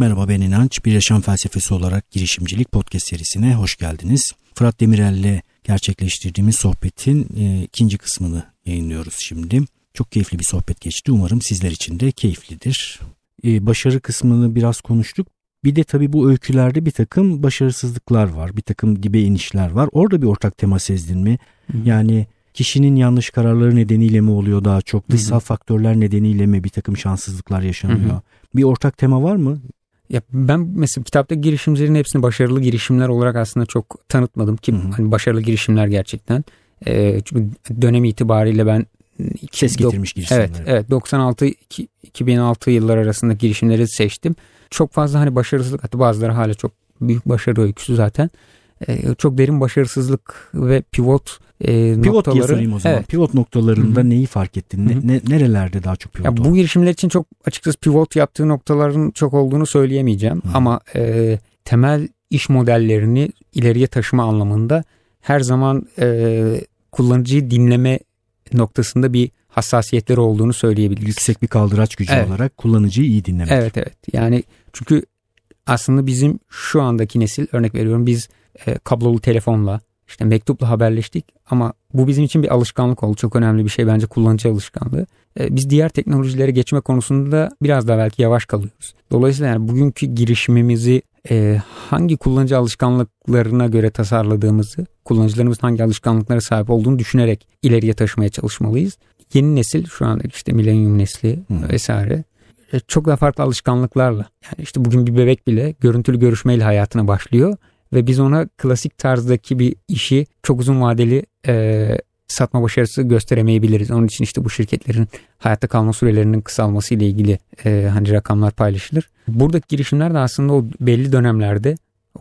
Merhaba ben İnanç. Bir Yaşam Felsefesi olarak girişimcilik podcast serisine hoş geldiniz. Fırat Demirel'le gerçekleştirdiğimiz sohbetin e, ikinci kısmını yayınlıyoruz şimdi. Çok keyifli bir sohbet geçti. Umarım sizler için de keyiflidir. E, başarı kısmını biraz konuştuk. Bir de tabii bu öykülerde bir takım başarısızlıklar var. Bir takım dibe inişler var. Orada bir ortak tema sezdin mi? Hı. Yani kişinin yanlış kararları nedeniyle mi oluyor daha çok? Dışsal faktörler nedeniyle mi bir takım şanssızlıklar yaşanıyor? Hı-hı. Bir ortak tema var mı? Ya ben mesela kitapta girişimcilerin hepsini başarılı girişimler olarak aslında çok tanıtmadım ki Hı-hı. hani başarılı girişimler gerçekten. Ee, çünkü dönem itibariyle ben ses getirmiş girişimler. Evet, evet 96 2006 yıllar arasında girişimleri seçtim. Çok fazla hani başarısızlık hatta bazıları hala çok büyük başarı öyküsü zaten. Ee, çok derin başarısızlık ve pivot e, pivot noktaları. sorayım o zaman. Evet. Pivot noktalarında Hı-hı. neyi fark ettin? Ne, ne, nerelerde daha çok pivot ya Bu girişimler için çok açıkçası pivot yaptığı noktaların çok olduğunu söyleyemeyeceğim. Hı-hı. Ama e, temel iş modellerini ileriye taşıma anlamında her zaman e, kullanıcıyı dinleme noktasında bir hassasiyetleri olduğunu söyleyebiliriz. Yüksek bir kaldıraç gücü evet. olarak kullanıcıyı iyi dinlemek. Evet evet. Yani çünkü aslında bizim şu andaki nesil örnek veriyorum biz e, kablolu telefonla işte mektupla haberleştik ama bu bizim için bir alışkanlık oldu. Çok önemli bir şey bence kullanıcı alışkanlığı. E, biz diğer teknolojilere geçme konusunda biraz daha belki yavaş kalıyoruz. Dolayısıyla yani bugünkü girişimimizi e, hangi kullanıcı alışkanlıklarına göre tasarladığımızı, kullanıcılarımızın hangi alışkanlıklara sahip olduğunu düşünerek ileriye taşımaya çalışmalıyız. Yeni nesil şu anda işte milenyum nesli hmm. vesaire çok daha farklı alışkanlıklarla. Yani işte bugün bir bebek bile görüntülü görüşmeyle hayatına başlıyor ve biz ona klasik tarzdaki bir işi çok uzun vadeli e, satma başarısı gösteremeyebiliriz. Onun için işte bu şirketlerin hayatta kalma sürelerinin kısalması ile ilgili e, hani rakamlar paylaşılır. Buradaki girişimler de aslında o belli dönemlerde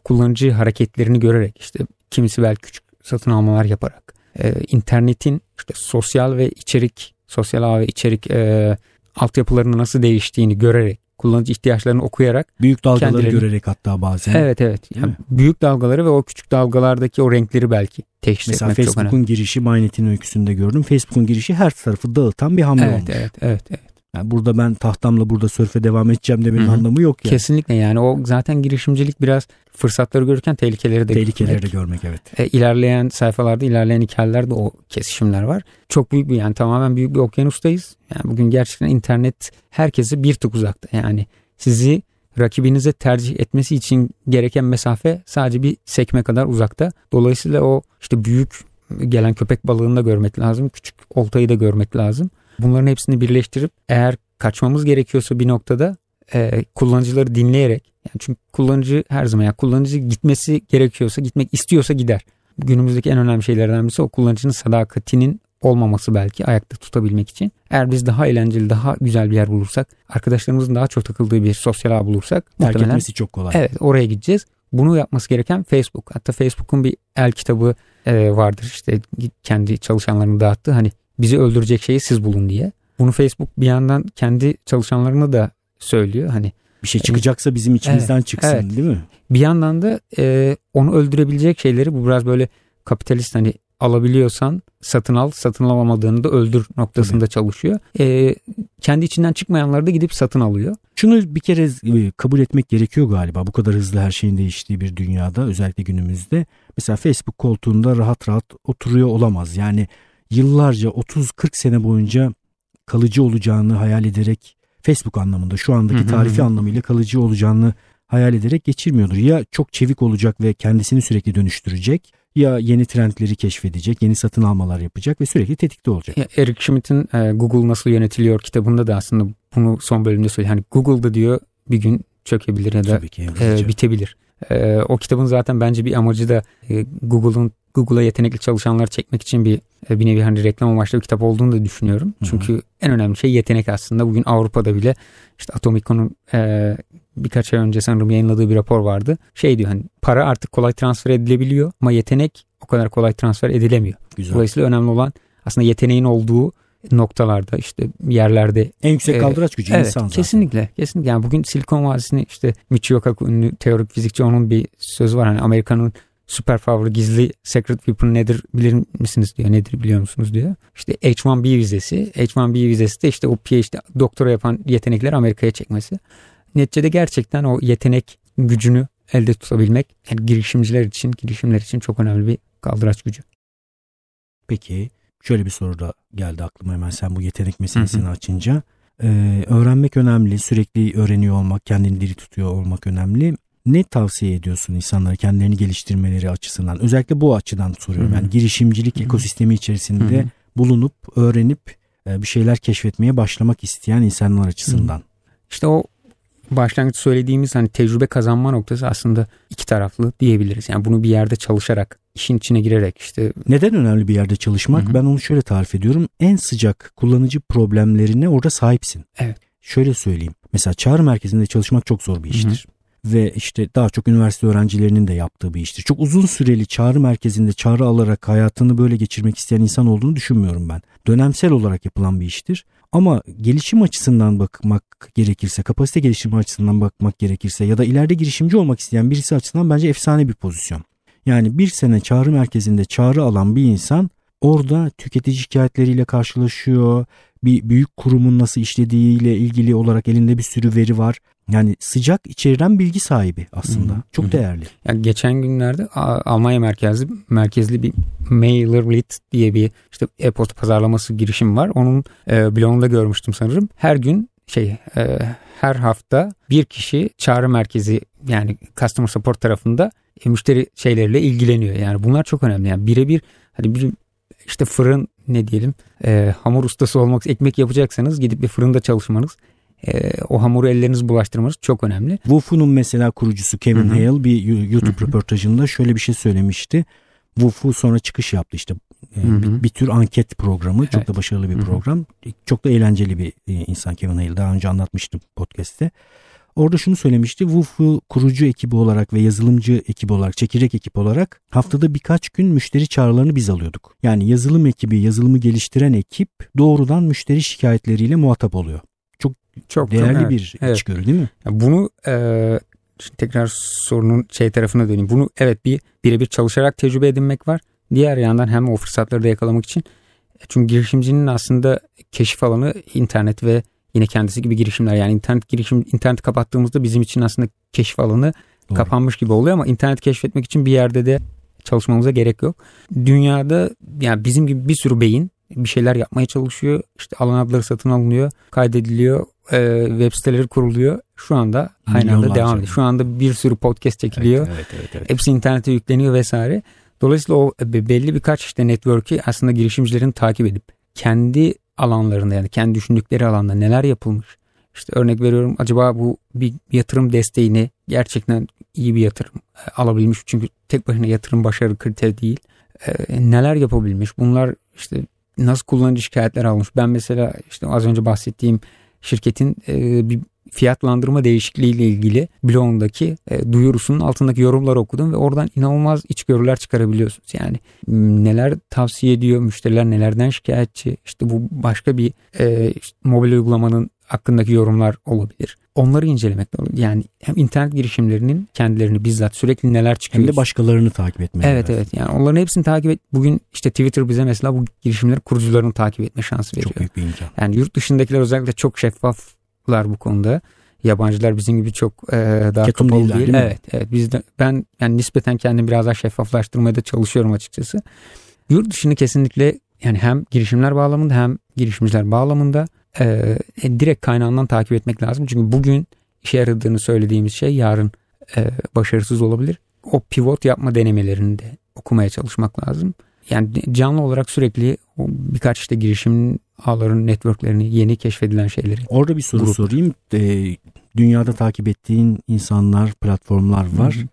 kullanıcı hareketlerini görerek işte kimisi belki küçük satın almalar yaparak e, internetin işte sosyal ve içerik sosyal ağ ve içerik e, altyapılarını nasıl değiştiğini görerek kullanıcı ihtiyaçlarını okuyarak büyük dalgaları kendilerini... görerek hatta bazen. Evet evet. Yani büyük dalgaları ve o küçük dalgalardaki o renkleri belki teşhis Mesela etmek Facebook'un çok önemli. girişi Mynet'in öyküsünde gördüm. Facebook'un girişi her tarafı dağıtan bir hamle evet, olmuş. Evet evet evet. Yani burada ben tahtamla burada sörfe devam edeceğim demenin Hı-hı. anlamı yok yani. Kesinlikle yani o zaten girişimcilik biraz fırsatları görürken tehlikeleri de tehlikeleri görmek. de görmek evet. E, ilerleyen sayfalarda ilerleyen hikayelerde o kesişimler var. Çok büyük bir yani tamamen büyük bir okyanustayız. Yani bugün gerçekten internet herkese bir tık uzakta. Yani sizi rakibinize tercih etmesi için gereken mesafe sadece bir sekme kadar uzakta. Dolayısıyla o işte büyük gelen köpek balığını da görmek lazım. Küçük oltayı da görmek lazım. Bunların hepsini birleştirip eğer kaçmamız gerekiyorsa bir noktada e, kullanıcıları dinleyerek yani çünkü kullanıcı her zaman yani kullanıcı gitmesi gerekiyorsa gitmek istiyorsa gider. Günümüzdeki en önemli şeylerden birisi o kullanıcının sadakatinin olmaması belki ayakta tutabilmek için. Eğer biz daha eğlenceli, daha güzel bir yer bulursak, arkadaşlarımızın daha çok takıldığı bir sosyal ağ bulursak terk etmesi çok kolay. Evet, oraya gideceğiz. Bunu yapması gereken Facebook. Hatta Facebook'un bir el kitabı e, vardır. İşte kendi çalışanlarını dağıttı. Hani bizi öldürecek şeyi siz bulun diye. Bunu Facebook bir yandan kendi çalışanlarına da söylüyor. Hani bir şey çıkacaksa bizim içimizden evet, çıksın evet. değil mi? Bir yandan da e, onu öldürebilecek şeyleri bu biraz böyle kapitalist hani alabiliyorsan satın al, satın alamadığını da öldür noktasında Tabii. çalışıyor. E, kendi içinden çıkmayanları da gidip satın alıyor. Şunu bir kere e, kabul etmek gerekiyor galiba bu kadar hızlı her şeyin değiştiği bir dünyada özellikle günümüzde. Mesela Facebook koltuğunda rahat rahat oturuyor olamaz. Yani yıllarca 30-40 sene boyunca kalıcı olacağını hayal ederek Facebook anlamında şu andaki tarifi anlamıyla kalıcı olacağını hayal ederek geçirmiyordur. Ya çok çevik olacak ve kendisini sürekli dönüştürecek ya yeni trendleri keşfedecek, yeni satın almalar yapacak ve sürekli tetikte olacak. Ya Eric Schmidt'in e, Google Nasıl Yönetiliyor kitabında da aslında bunu son bölümde söylüyor. Hani Google'da diyor bir gün çökebilir ya da ki, e, bitebilir. E, o kitabın zaten bence bir amacı da e, Google'un Google'a yetenekli çalışanlar çekmek için bir e, bir nevi hani reklam amaçlı bir kitap olduğunu da düşünüyorum. Hı-hı. Çünkü en önemli şey yetenek aslında. Bugün Avrupa'da bile işte Atomico'nun e, birkaç ay önce sanırım yayınladığı bir rapor vardı. Şey diyor hani para artık kolay transfer edilebiliyor ama yetenek o kadar kolay transfer edilemiyor. Güzel. Dolayısıyla önemli olan aslında yeteneğin olduğu noktalarda işte yerlerde en yüksek e, kaldıraç gücü evet, insan zaten. Kesinlikle. Kesinlikle. Yani bugün Silikon Vadisi'ni işte Michio Kaku ünlü teorik fizikçi onun bir sözü var. Hani Amerika'nın süper favori gizli secret weapon nedir bilir misiniz diyor. Nedir biliyor musunuz diyor. İşte H1B vizesi. H1B vizesi de işte o PhD doktora yapan yetenekleri Amerika'ya çekmesi. neticede gerçekten o yetenek gücünü elde tutabilmek yani girişimciler için, girişimler için çok önemli bir kaldıraç gücü. Peki şöyle bir soru da geldi aklıma hemen sen bu yetenek meselesini hı hı. açınca. Ee, öğrenmek önemli, sürekli öğreniyor olmak, kendini diri tutuyor olmak önemli. Ne tavsiye ediyorsun insanlara kendilerini geliştirmeleri açısından? Özellikle bu açıdan soruyorum. Hı hı. Yani girişimcilik hı hı. ekosistemi içerisinde hı hı. bulunup, öğrenip e, bir şeyler keşfetmeye başlamak isteyen insanlar açısından. Hı. İşte o başlangıç söylediğimiz hani tecrübe kazanma noktası aslında iki taraflı diyebiliriz. Yani bunu bir yerde çalışarak, işin içine girerek işte. Neden önemli bir yerde çalışmak? Hı-hı. Ben onu şöyle tarif ediyorum. En sıcak kullanıcı problemlerine orada sahipsin. Evet. Şöyle söyleyeyim. Mesela çağrı merkezinde çalışmak çok zor bir iştir. Hı-hı ve işte daha çok üniversite öğrencilerinin de yaptığı bir iştir. Çok uzun süreli çağrı merkezinde çağrı alarak hayatını böyle geçirmek isteyen insan olduğunu düşünmüyorum ben. Dönemsel olarak yapılan bir iştir. Ama gelişim açısından bakmak gerekirse, kapasite gelişimi açısından bakmak gerekirse ya da ileride girişimci olmak isteyen birisi açısından bence efsane bir pozisyon. Yani bir sene çağrı merkezinde çağrı alan bir insan orada tüketici şikayetleriyle karşılaşıyor. Bir büyük kurumun nasıl işlediğiyle ilgili olarak elinde bir sürü veri var. Yani sıcak içeriden bilgi sahibi aslında. Hı-hı. Çok değerli. Yani geçen günlerde Almanya merkezli merkezli bir MailerLite diye bir işte e-posta pazarlaması girişim var. Onun e, blogunda görmüştüm sanırım. Her gün şey e, her hafta bir kişi çağrı merkezi yani customer support tarafında e, müşteri şeyleriyle ilgileniyor. Yani bunlar çok önemli. Yani birebir hani bir işte fırın ne diyelim e, hamur ustası olmak ekmek yapacaksanız gidip bir fırında çalışmanız e, o hamuru elleriniz bulaştırmanız çok önemli. Wufu'nun mesela kurucusu Kevin Hı-hı. Hale bir YouTube Hı-hı. röportajında şöyle bir şey söylemişti. Wufu sonra çıkış yaptı işte e, bir, bir tür anket programı çok evet. da başarılı bir Hı-hı. program çok da eğlenceli bir e, insan Kevin Hale daha önce anlatmıştım podcast'te. Orada şunu söylemişti. Wufu kurucu ekibi olarak ve yazılımcı ekibi olarak, çekirdek ekip olarak haftada birkaç gün müşteri çağrılarını biz alıyorduk. Yani yazılım ekibi, yazılımı geliştiren ekip doğrudan müşteri şikayetleriyle muhatap oluyor. Çok değerli evet, bir evet. içgörü değil mi? Bunu e, şimdi tekrar sorunun şey tarafına döneyim. Bunu evet bir birebir çalışarak tecrübe edinmek var. Diğer yandan hem o fırsatları da yakalamak için. E, çünkü girişimcinin aslında keşif alanı internet ve yine kendisi gibi girişimler. Yani internet girişim internet kapattığımızda bizim için aslında keşif alanı Doğru. kapanmış gibi oluyor ama internet keşfetmek için bir yerde de çalışmamıza gerek yok. Dünyada yani bizim gibi bir sürü beyin bir şeyler yapmaya çalışıyor. İşte alan adları satın alınıyor, kaydediliyor, e, web siteleri kuruluyor. Şu anda aynı anda devam ediyor. Şu anda bir sürü podcast çekiliyor. Evet, evet, evet, evet. Hepsi internete yükleniyor vesaire. Dolayısıyla o belli birkaç işte network'i aslında girişimcilerin takip edip kendi alanlarında yani kendi düşündükleri alanda neler yapılmış. İşte örnek veriyorum acaba bu bir yatırım desteğini gerçekten iyi bir yatırım e, alabilmiş. Çünkü tek başına yatırım başarı kriteri değil. E, neler yapabilmiş? Bunlar işte nasıl kullanıcı şikayetler almış? Ben mesela işte az önce bahsettiğim şirketin e, bir fiyatlandırma değişikliği ile ilgili blogundaki e, duyurusunun altındaki yorumları okudum ve oradan inanılmaz içgörüler çıkarabiliyorsunuz. Yani neler tavsiye ediyor, müşteriler nelerden şikayetçi, işte bu başka bir e, işte, mobil uygulamanın hakkındaki yorumlar olabilir. Onları incelemek lazım. Yani hem internet girişimlerinin kendilerini bizzat sürekli neler çıkıyor. Hem de başkalarını takip etmek. Evet evet. Yani onların hepsini takip et. Bugün işte Twitter bize mesela bu girişimleri kurucularını takip etme şansı veriyor. Çok büyük bir imkan. Yani yurt dışındakiler özellikle çok şeffaflar bu konuda. Yabancılar bizim gibi çok e, daha Ketum kapalı değil. değil mi? evet, evet. Biz de, ben yani nispeten kendimi biraz daha şeffaflaştırmaya da çalışıyorum açıkçası. Yurt dışını kesinlikle yani hem girişimler bağlamında hem girişimciler bağlamında e, direkt kaynağından takip etmek lazım. Çünkü bugün işe yaradığını söylediğimiz şey yarın e, başarısız olabilir. O pivot yapma denemelerini de okumaya çalışmak lazım. Yani canlı olarak sürekli birkaç işte girişim ağların networklerini, yeni keşfedilen şeyleri. Orada bir soru grup. sorayım. E, dünyada takip ettiğin insanlar, platformlar var. Hı hı.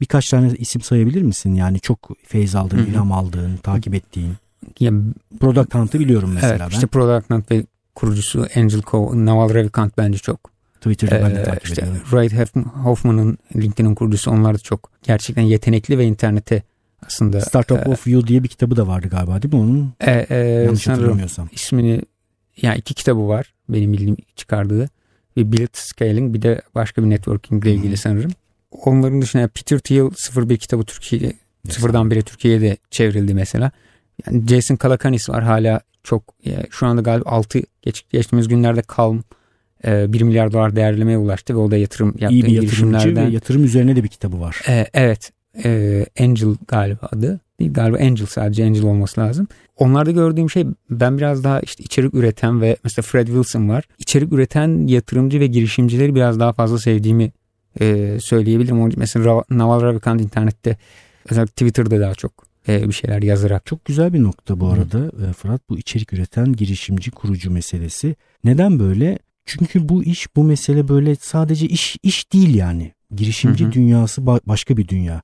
Birkaç tane isim sayabilir misin? Yani çok feyz aldığın, hı hı. ilham aldığın, takip ettiğin. Ya, Product Hunt'ı biliyorum mesela evet, ben. İşte Product Hunt ve kurucusu Angel Co. Naval Ravikant bence çok. Twitter'da ben de ee, takip işte ediyorum. Wright Hoffman'ın LinkedIn'in kurucusu onlar da çok gerçekten yetenekli ve internete aslında. Startup e, of You diye bir kitabı da vardı galiba değil mi onun? E, e, Yanlış hatırlamıyorsam. ismini yani iki kitabı var benim bildiğim çıkardığı. Bir Build Scaling bir de başka bir networking ile ilgili sanırım. Onların dışında Peter Thiel 01 kitabı Türkiye sıfırdan bire Türkiye'ye de çevrildi mesela. Yani Jason Calacanis var hala çok şu anda galiba 6 geç, geçtiğimiz günlerde Calm e, 1 milyar dolar değerlemeye ulaştı ve o da yatırım yaptığı İyi bir yatırımcı ve yatırım üzerine de bir kitabı var. E, evet. E, Angel galiba adı. Değil galiba Angel sadece Angel olması lazım. Onlarda gördüğüm şey ben biraz daha işte içerik üreten ve mesela Fred Wilson var. İçerik üreten yatırımcı ve girişimcileri biraz daha fazla sevdiğimi e, söyleyebilirim. Mesela Naval Ravikant internette özellikle Twitter'da daha çok e, bir şeyler yazarak. Çok güzel bir nokta bu arada Hı. E, Fırat bu içerik üreten girişimci kurucu meselesi. Neden böyle? Çünkü bu iş bu mesele böyle sadece iş iş değil yani. Girişimci hı hı. dünyası başka bir dünya.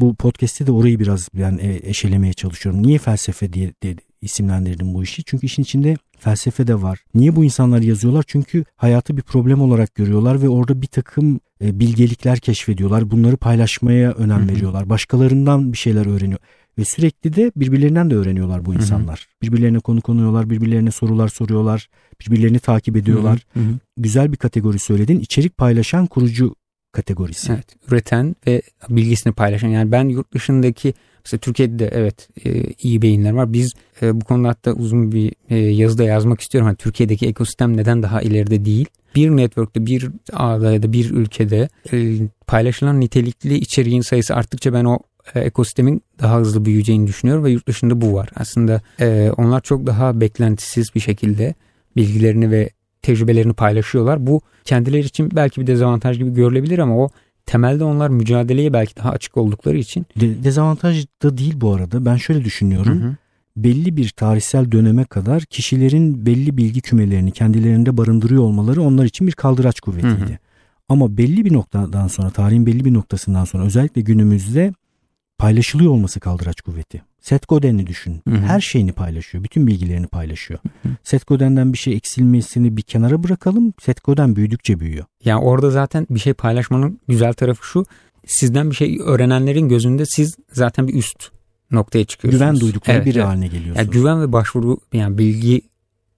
Bu podcast'te de orayı biraz yani e, eşelemeye çalışıyorum. Niye felsefe diye, diye isimlendirdim bu işi? Çünkü işin içinde felsefe de var. Niye bu insanlar yazıyorlar? Çünkü hayatı bir problem olarak görüyorlar ve orada bir takım e, bilgelikler keşfediyorlar. Bunları paylaşmaya önem veriyorlar. Başkalarından bir şeyler öğreniyor. Ve sürekli de birbirlerinden de öğreniyorlar bu insanlar. Hı hı. Birbirlerine konu konuyorlar, birbirlerine sorular soruyorlar, birbirlerini takip ediyorlar. Hı hı. Güzel bir kategori söyledin. İçerik paylaşan kurucu kategorisi. Evet, üreten ve bilgisini paylaşan. Yani ben yurt dışındaki mesela Türkiye'de de evet e, iyi beyinler var. Biz e, bu konuda hatta uzun bir e, yazıda yazmak istiyorum. Hani Türkiye'deki ekosistem neden daha ileride değil? Bir network'te, bir ağda ya da bir ülkede e, paylaşılan nitelikli içeriğin sayısı arttıkça ben o e, ekosistemin daha hızlı büyüyeceğini düşünüyor ve yurt dışında bu var. Aslında e, onlar çok daha beklentisiz bir şekilde bilgilerini ve tecrübelerini paylaşıyorlar. Bu kendileri için belki bir dezavantaj gibi görülebilir ama o temelde onlar mücadeleye belki daha açık oldukları için. De, dezavantaj da değil bu arada. Ben şöyle düşünüyorum. Hı hı. Belli bir tarihsel döneme kadar kişilerin belli bilgi kümelerini kendilerinde barındırıyor olmaları onlar için bir kaldıraç kuvvetiydi. Hı hı. Ama belli bir noktadan sonra, tarihin belli bir noktasından sonra özellikle günümüzde paylaşılıyor olması kaldıraç kuvveti. Seth Godin'i düşün. Hı hı. Her şeyini paylaşıyor. Bütün bilgilerini paylaşıyor. Hı hı. Seth Godin'den bir şey eksilmesini bir kenara bırakalım. Seth Godin büyüdükçe büyüyor. Yani orada zaten bir şey paylaşmanın güzel tarafı şu. Sizden bir şey öğrenenlerin gözünde siz zaten bir üst noktaya çıkıyorsunuz. Güven duydukları evet, biri evet. haline geliyorsunuz. Yani güven ve başvuru yani bilgi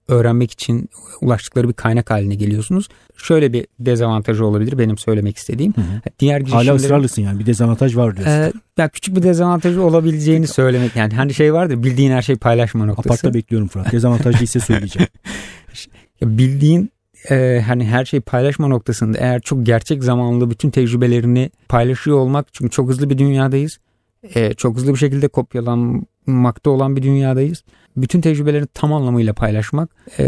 öğrenmek için ulaştıkları bir kaynak haline geliyorsunuz. Şöyle bir dezavantajı olabilir benim söylemek istediğim. Hı hı. Diğer Hala ısrarlısın yani bir dezavantaj var diyorsun. E, ya küçük bir dezavantajı olabileceğini söylemek yani hani şey vardır bildiğin her şeyi paylaşma noktası. Apartta bekliyorum Fırat. Dezavantajlı ise söyleyeceğim. bildiğin e, hani her şeyi paylaşma noktasında eğer çok gerçek zamanlı bütün tecrübelerini paylaşıyor olmak çünkü çok hızlı bir dünyadayız. E, çok hızlı bir şekilde kopyalanmakta olan bir dünyadayız bütün tecrübelerini tam anlamıyla paylaşmak e,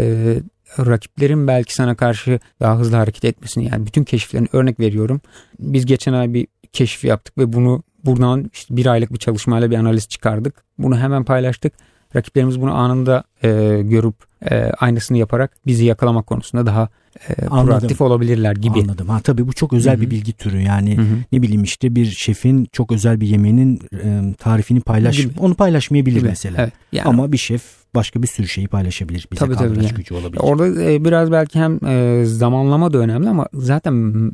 rakiplerin belki sana karşı daha hızlı hareket etmesini yani bütün keşiflerini örnek veriyorum. Biz geçen ay bir keşif yaptık ve bunu buradan işte bir aylık bir çalışmayla bir analiz çıkardık. Bunu hemen paylaştık. Rakiplerimiz bunu anında e, görüp e, aynısını yaparak bizi yakalamak konusunda daha e, proaktif olabilirler gibi. Anladım. Ha tabii bu çok özel Hı-hı. bir bilgi türü. Yani Hı-hı. ne bileyim işte bir şefin çok özel bir yemeğinin e, tarifini paylaş gibi. onu paylaşmayabilir gibi. mesela. Evet. Yani, Ama bir şef başka bir sürü şeyi paylaşabilir. Bize tabii, tabii yani. gücü olabilir. Orada e, biraz belki hem e, zamanlama da önemli ama zaten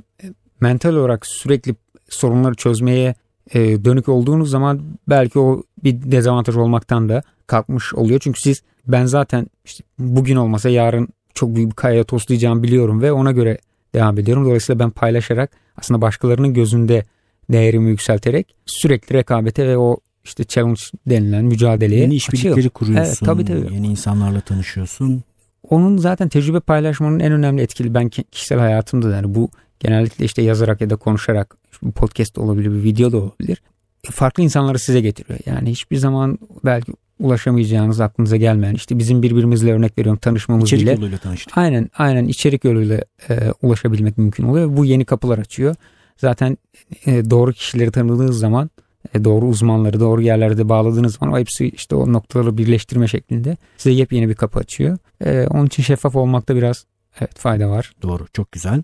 mental olarak sürekli sorunları çözmeye e, dönük olduğunuz zaman belki o bir dezavantaj olmaktan da kalkmış oluyor. Çünkü siz ben zaten işte bugün olmasa yarın çok büyük bir kayaya toslayacağımı biliyorum ve ona göre devam ediyorum. Dolayısıyla ben paylaşarak aslında başkalarının gözünde değerimi yükselterek sürekli rekabete ve o işte challenge denilen mücadeleye Yeni işbirlikleri kuruyorsun. Evet, tabii, tabii. Yeni insanlarla tanışıyorsun. Onun zaten tecrübe paylaşmanın en önemli etkili ben kişisel hayatımda da yani bu genellikle işte yazarak ya da konuşarak bu podcast olabilir bir video da olabilir. Farklı insanları size getiriyor. Yani hiçbir zaman belki ulaşamayacağınız aklınıza gelmeyen işte bizim birbirimizle örnek veriyorum tanışmamız içerik bile. yoluyla tanıştık. Aynen aynen içerik yoluyla e, ulaşabilmek mümkün oluyor. Bu yeni kapılar açıyor. Zaten e, doğru kişileri tanıdığınız zaman e, doğru uzmanları doğru yerlerde bağladığınız zaman o hepsi işte o noktaları birleştirme şeklinde size yepyeni bir kapı açıyor. E, onun için şeffaf olmakta biraz evet fayda var. Doğru çok güzel.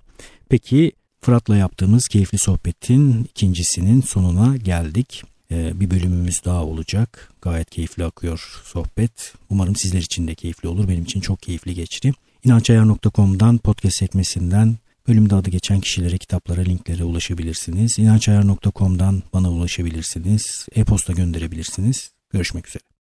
Peki Fırat'la yaptığımız keyifli sohbetin ikincisinin sonuna geldik. Ee, bir bölümümüz daha olacak. Gayet keyifli akıyor sohbet. Umarım sizler için de keyifli olur. Benim için çok keyifli geçti. İnançayar.com'dan podcast sekmesinden bölümde adı geçen kişilere, kitaplara, linklere ulaşabilirsiniz. İnançayar.com'dan bana ulaşabilirsiniz. E-posta gönderebilirsiniz. Görüşmek üzere.